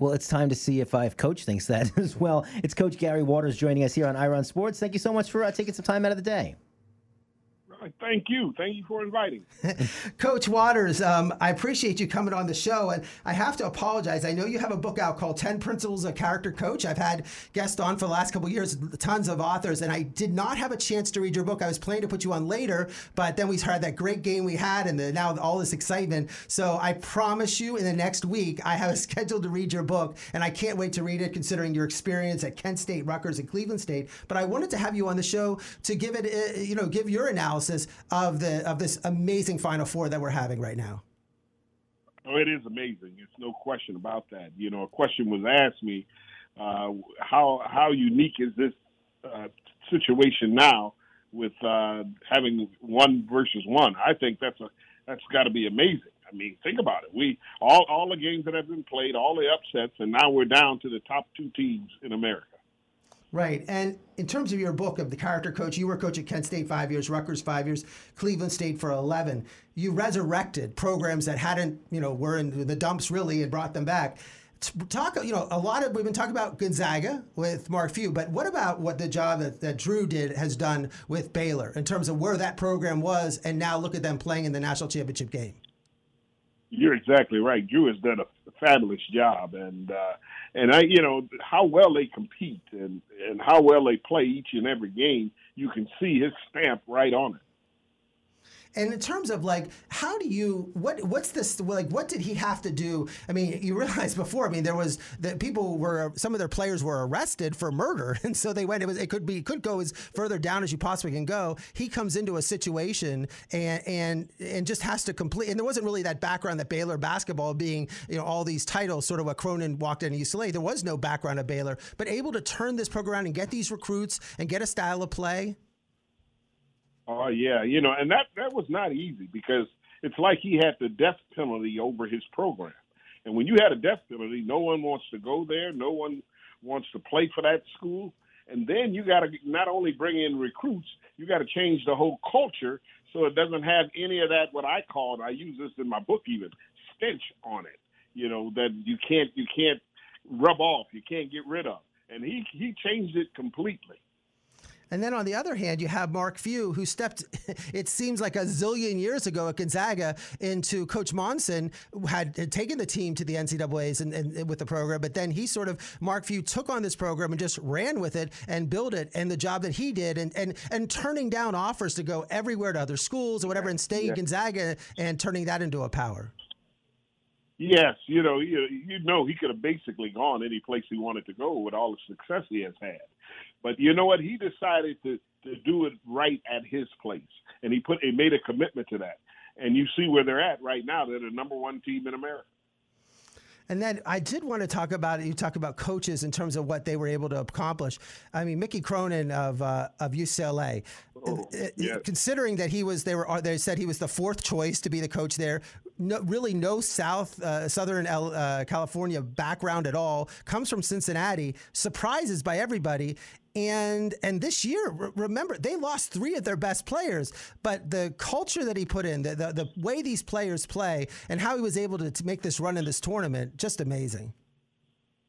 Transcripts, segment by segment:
Well, it's time to see if I've coach thinks that as well. It's Coach Gary Waters joining us here on I Run Sports. Thank you so much for uh, taking some time out of the day. Thank you. Thank you for inviting. Coach Waters, um, I appreciate you coming on the show. And I have to apologize. I know you have a book out called 10 Principles of Character Coach. I've had guests on for the last couple years, tons of authors, and I did not have a chance to read your book. I was planning to put you on later, but then we heard that great game we had and the, now all this excitement. So I promise you in the next week, I have a schedule to read your book, and I can't wait to read it considering your experience at Kent State, Rutgers, and Cleveland State. But I wanted to have you on the show to give it, uh, you know, give your analysis of the of this amazing Final Four that we're having right now? Oh, it is amazing. It's no question about that. You know, a question was asked me, uh, how how unique is this uh, situation now with uh, having one versus one? I think that's a that's got to be amazing. I mean, think about it. We all all the games that have been played, all the upsets, and now we're down to the top two teams in America. Right. And in terms of your book of the character coach, you were coach at Kent State five years, Rutgers five years, Cleveland State for 11. You resurrected programs that hadn't, you know, were in the dumps really and brought them back. Talk, you know, a lot of we've been talking about Gonzaga with Mark Few, but what about what the job that, that Drew did has done with Baylor in terms of where that program was, and now look at them playing in the national championship game? You're exactly right. Drew has done a fabulous job, and uh, and I, you know, how well they compete and and how well they play each and every game. You can see his stamp right on it. And in terms of like, how do you what what's this like? What did he have to do? I mean, you realize before. I mean, there was that people were some of their players were arrested for murder, and so they went. It was it could be could go as further down as you possibly can go. He comes into a situation and and and just has to complete. And there wasn't really that background that Baylor basketball being you know all these titles, sort of what Cronin walked into UCLA. There was no background at Baylor, but able to turn this program around and get these recruits and get a style of play. Oh yeah, you know, and that that was not easy because it's like he had the death penalty over his program. And when you had a death penalty, no one wants to go there, no one wants to play for that school. And then you got to not only bring in recruits, you got to change the whole culture so it doesn't have any of that what I call I use this in my book even stench on it. You know that you can't you can't rub off, you can't get rid of. And he he changed it completely. And then on the other hand, you have Mark Few, who stepped, it seems like a zillion years ago at Gonzaga, into Coach Monson, had, had taken the team to the NCAAs and, and, with the program. But then he sort of, Mark Few took on this program and just ran with it and built it. And the job that he did, and, and, and turning down offers to go everywhere to other schools or whatever, and staying yeah. Gonzaga and turning that into a power. Yes, you know, you, you know, he could have basically gone any place he wanted to go with all the success he has had. But you know what? He decided to to do it right at his place, and he put he made a commitment to that. And you see where they're at right now. They're the number one team in America. And then I did want to talk about it. You talk about coaches in terms of what they were able to accomplish. I mean, Mickey Cronin of uh, of UCLA, oh, uh, yes. considering that he was they were they said he was the fourth choice to be the coach there. No, really, no South uh, Southern uh, California background at all. Comes from Cincinnati. Surprises by everybody, and and this year, remember, they lost three of their best players, but the culture that he put in, the, the, the way these players play, and how he was able to, to make this run in this tournament, just amazing.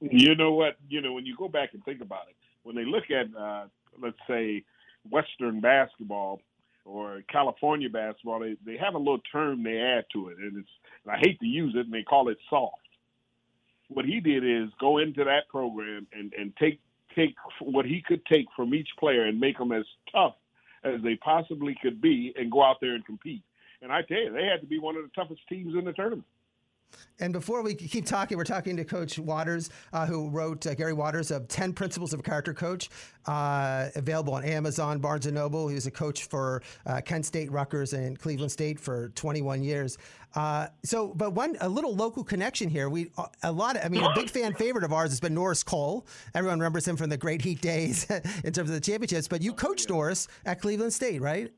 You know what? You know, when you go back and think about it, when they look at, uh, let's say, Western basketball or California basketball, they, they have a little term they add to it, and it's and I hate to use it, and they call it soft. What he did is go into that program and, and take take what he could take from each player and make them as tough as they possibly could be and go out there and compete. And I tell you, they had to be one of the toughest teams in the tournament. And before we keep talking, we're talking to Coach Waters, uh, who wrote uh, Gary Waters of Ten Principles of a Character Coach, uh, available on Amazon, Barnes and Noble. He was a coach for uh, Kent State, Rutgers, and Cleveland State for 21 years. Uh, so, but one a little local connection here. We a lot. Of, I mean, a big fan favorite of ours has been Norris Cole. Everyone remembers him from the Great Heat days in terms of the championships. But you coached Norris at Cleveland State, right?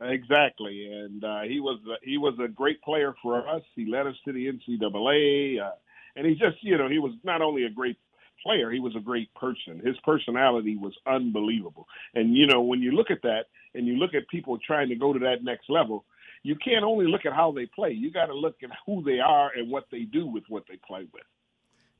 Exactly, and uh, he was he was a great player for us. He led us to the NCAA, uh, and he just you know he was not only a great player, he was a great person. His personality was unbelievable, and you know when you look at that and you look at people trying to go to that next level, you can't only look at how they play. You got to look at who they are and what they do with what they play with.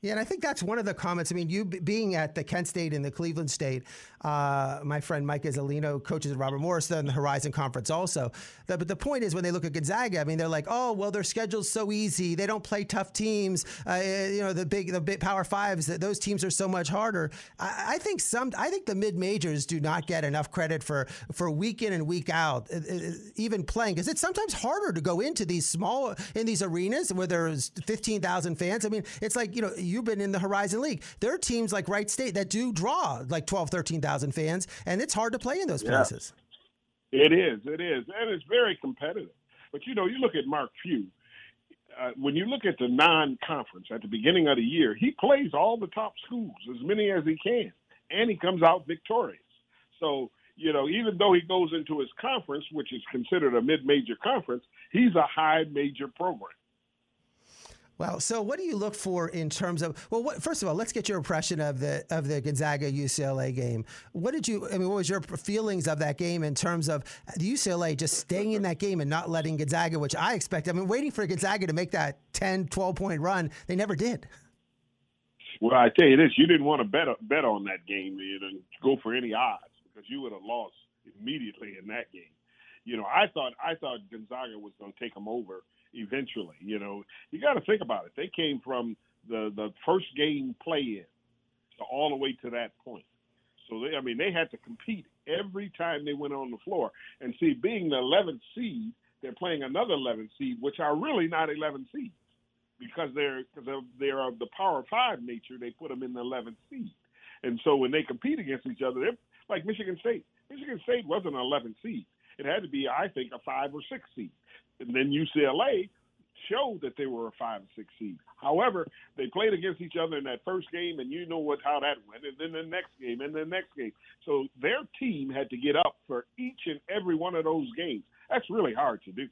Yeah, and I think that's one of the comments. I mean, you being at the Kent State and the Cleveland State, uh, my friend Mike Iuzzolino coaches at Robert Morris, in the Horizon Conference also. The, but the point is, when they look at Gonzaga, I mean, they're like, oh, well, their schedule's so easy. They don't play tough teams. Uh, you know, the big, the big Power Fives. Those teams are so much harder. I, I think some. I think the mid majors do not get enough credit for for week in and week out, uh, uh, even playing, because it's sometimes harder to go into these small in these arenas where there's fifteen thousand fans. I mean, it's like you know you've been in the Horizon League. There are teams like Wright State that do draw like 12, 13,000 fans, and it's hard to play in those places. Yeah. It is. It is. And it's very competitive. But, you know, you look at Mark Few. Uh, when you look at the non-conference at the beginning of the year, he plays all the top schools, as many as he can, and he comes out victorious. So, you know, even though he goes into his conference, which is considered a mid-major conference, he's a high major program. Well, so what do you look for in terms of? Well, what, first of all, let's get your impression of the of the Gonzaga UCLA game. What did you? I mean, what was your feelings of that game in terms of the UCLA just staying in that game and not letting Gonzaga, which I expect. I mean, waiting for Gonzaga to make that 10, 12 point run, they never did. Well, I tell you this: you didn't want to bet bet on that game and go for any odds because you would have lost immediately in that game. You know, I thought I thought Gonzaga was going to take them over eventually. You know, you got to think about it. They came from the the first game play in to all the way to that point. So they, I mean, they had to compete every time they went on the floor. And see, being the 11th seed, they're playing another 11th seed, which are really not 11 seeds because they're because they're of the Power Five nature. They put them in the 11th seed. And so when they compete against each other, they're like Michigan State. Michigan State wasn't an 11th seed. It had to be, I think, a five or six seed. And then UCLA showed that they were a five or six seed. However, they played against each other in that first game, and you know what how that went, and then the next game, and the next game. So their team had to get up for each and every one of those games. That's really hard to do.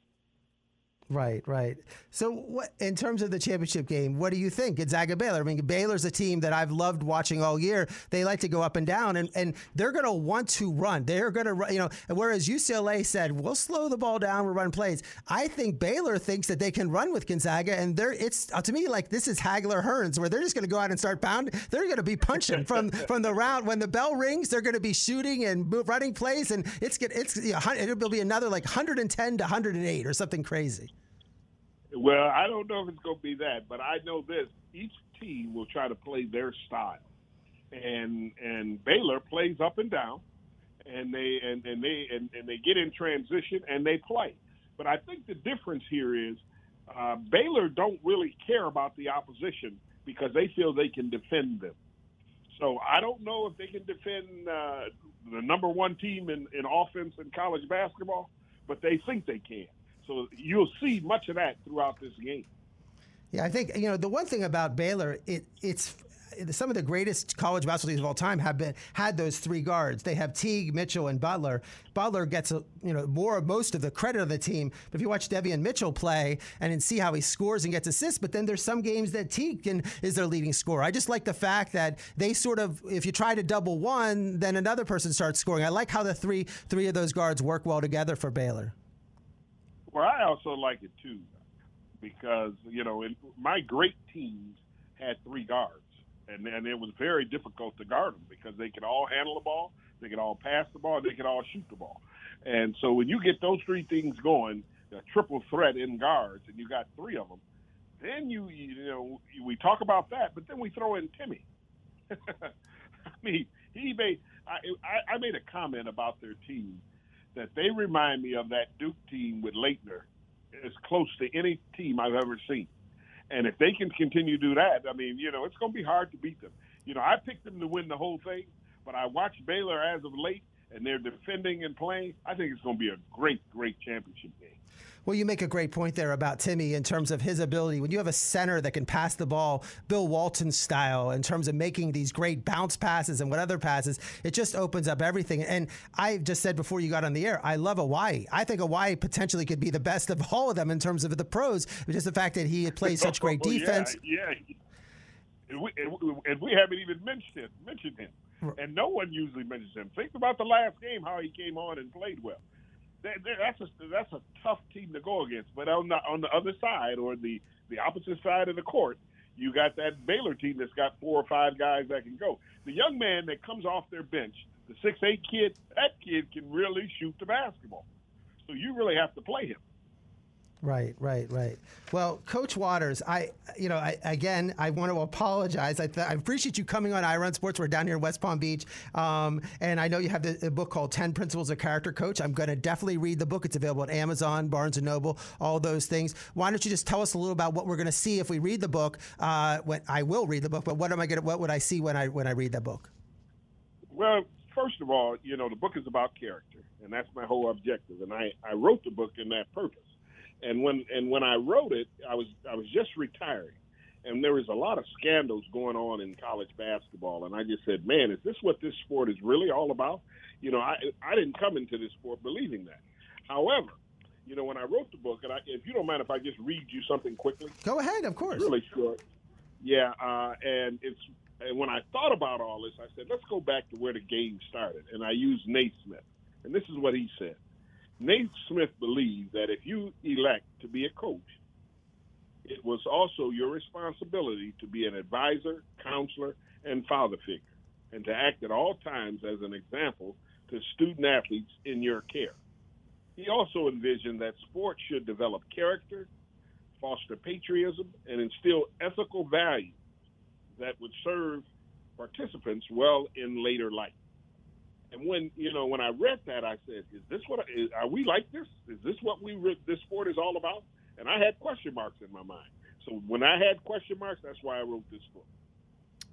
Right, right. So, what in terms of the championship game, what do you think? Gonzaga Baylor. I mean, Baylor's a team that I've loved watching all year. They like to go up and down, and, and they're going to want to run. They're going to, you know, whereas UCLA said we'll slow the ball down, we'll run plays. I think Baylor thinks that they can run with Gonzaga, and they're it's uh, to me like this is Hagler Hearns, where they're just going to go out and start pounding. They're going to be punching from from the round when the bell rings. They're going to be shooting and running plays, and it's it's you know, it'll be another like 110 to 108 or something crazy. Well, I don't know if it's going to be that, but I know this: each team will try to play their style, and and Baylor plays up and down, and they and, and they and, and they get in transition and they play. But I think the difference here is uh, Baylor don't really care about the opposition because they feel they can defend them. So I don't know if they can defend uh, the number one team in, in offense in college basketball, but they think they can. So you'll see much of that throughout this game. Yeah, I think you know the one thing about Baylor, it it's some of the greatest college basketball teams of all time have been had those three guards. They have Teague, Mitchell, and Butler. Butler gets a, you know more most of the credit of the team. But if you watch Davion Mitchell play and then see how he scores and gets assists, but then there's some games that Teague can, is their leading scorer. I just like the fact that they sort of if you try to double one, then another person starts scoring. I like how the three three of those guards work well together for Baylor. Well, I also like it too, because you know in, my great teams had three guards, and and it was very difficult to guard them because they could all handle the ball, they could all pass the ball, they could all shoot the ball, and so when you get those three things going, a triple threat in guards, and you got three of them, then you you know we talk about that, but then we throw in Timme. I mean, he made I I made a comment about their team that they remind me of that Duke team with Laettner as close to any team I've ever seen. And if they can continue to do that, I mean, you know, it's going to be hard to beat them. You know, I picked them to win the whole thing, but I watched Baylor as of late, and they're defending and playing. I think it's going to be a great, great championship game. Well, you make a great point there about Timme in terms of his ability. When you have a center that can pass the ball Bill Walton style in terms of making these great bounce passes and what other passes, it just opens up everything. And I just said before you got on the air, I love Hawaii. I think Hawaii potentially could be the best of all of them in terms of the pros, just the fact that he plays such oh, great defense. yeah, yeah. And we, and we haven't even mentioned mentioned him. And no one usually mentions him. Think about the last game, how he came on and played well that, that's a that's a tough team to go against. But on the on the other side or the the opposite side of the court, you got that Baylor team that's got four or five guys that can go. The young man that comes off their bench, the six eight kid, that kid can really shoot the basketball. So you really have to play him. Right, right, right. Well, Coach Waters, I, you know, I, again, I want to apologize. I, th- I appreciate you coming on I Run Sports. We're down here in West Palm Beach, um, and I know you have the, book called Ten Principles of Character Coach. I'm going to definitely read the book. It's available at Amazon, Barnes and Noble, all those things. Why don't you just tell us a little about what we're going to see if we read the book? Uh, when I will read the book, but what am I going to? What would I see when I when I read the book? Well, first of all, you know, the book is about character, and that's my whole objective. And I, I wrote the book in that purpose. And when and when I wrote it, I was I was just retiring, and there was a lot of scandals going on in college basketball. And I just said, man, is this what this sport is really all about? You know, I I didn't come into this sport believing that. However, you know, when I wrote the book, and I, if you don't mind if I just read you something quickly, go ahead. Of course. Really short. Yeah, uh, and it's and when I thought about all this, I said, let's go back to where the game started, and I used Naismith, and this is what he said. Naismith believed that if you elect to be a coach, it was also your responsibility to be an advisor, counselor, and father figure, and to act at all times as an example to student athletes in your care. He also envisioned that sports should develop character, foster patriotism, and instill ethical values that would serve participants well in later life. And when you know when I read that, I said, "Is this what? Is, are we like this? Is this what we re- this sport is all about?" And I had question marks in my mind. So when I had question marks, that's why I wrote this book.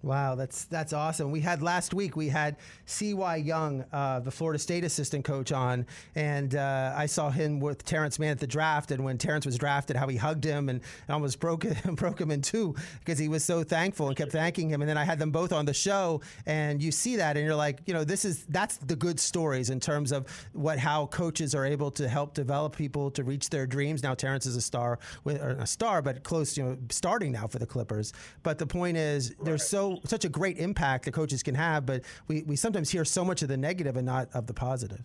Wow, that's that's awesome. We had last week we had C.Y. Young, uh, the Florida State assistant coach, on, and uh, I saw him with Terrence Mann at the draft. And when Terrence was drafted, how he hugged him and, and almost broke him, broke him in two because he was so thankful and kept thanking him. And then I had them both on the show, and you see that, and you're like, you know, this is that's the good stories in terms of what how coaches are able to help develop people to reach their dreams. Now Terrence is a star, with, a star, but close, you know, starting now for the Clippers. But the point is, right. there's so such a great impact the coaches can have, but we, we sometimes hear so much of the negative and not of the positive.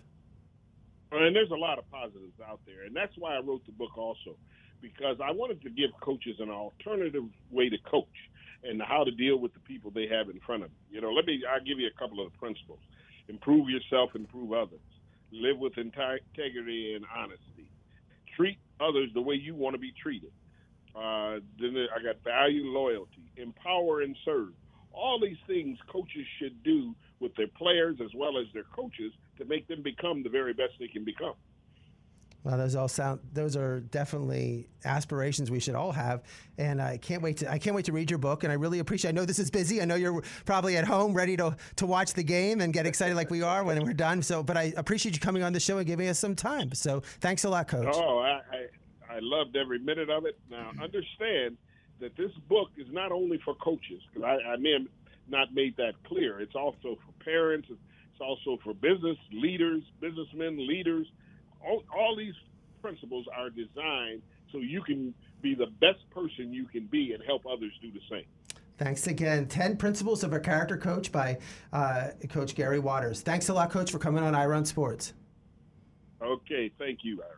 And there's a lot of positives out there, and that's why I wrote the book also, because I wanted to give coaches an alternative way to coach and how to deal with the people they have in front of them. You know, let me I'll give you a couple of the principles: improve yourself, improve others, live with integrity and honesty, treat others the way you want to be treated. Uh, then I got value, loyalty, empower and serve all these things coaches should do with their players as well as their coaches to make them become the very best they can become. Well, those all sound. Those are definitely aspirations we should all have, and I can't wait to. I can't wait to read your book, and I really appreciate. I know this is busy. I know you're probably at home, ready to to watch the game and get excited like we are when we're done. So, but I appreciate you coming on the show and giving us some time. So, thanks a lot, Coach. Oh, I I, I loved every minute of it. Now, understand that this book is not only for coaches, because I, I may have not made that clear. It's also for parents. It's also for business leaders, businessmen, leaders. All, all these principles are designed so you can be the best person you can be and help others do the same. Thanks again. 10 Principles of a Character Coach by uh, Coach Gary Waters. Thanks a lot, Coach, for coming on I Run Sports. Okay. Thank you, Aaron.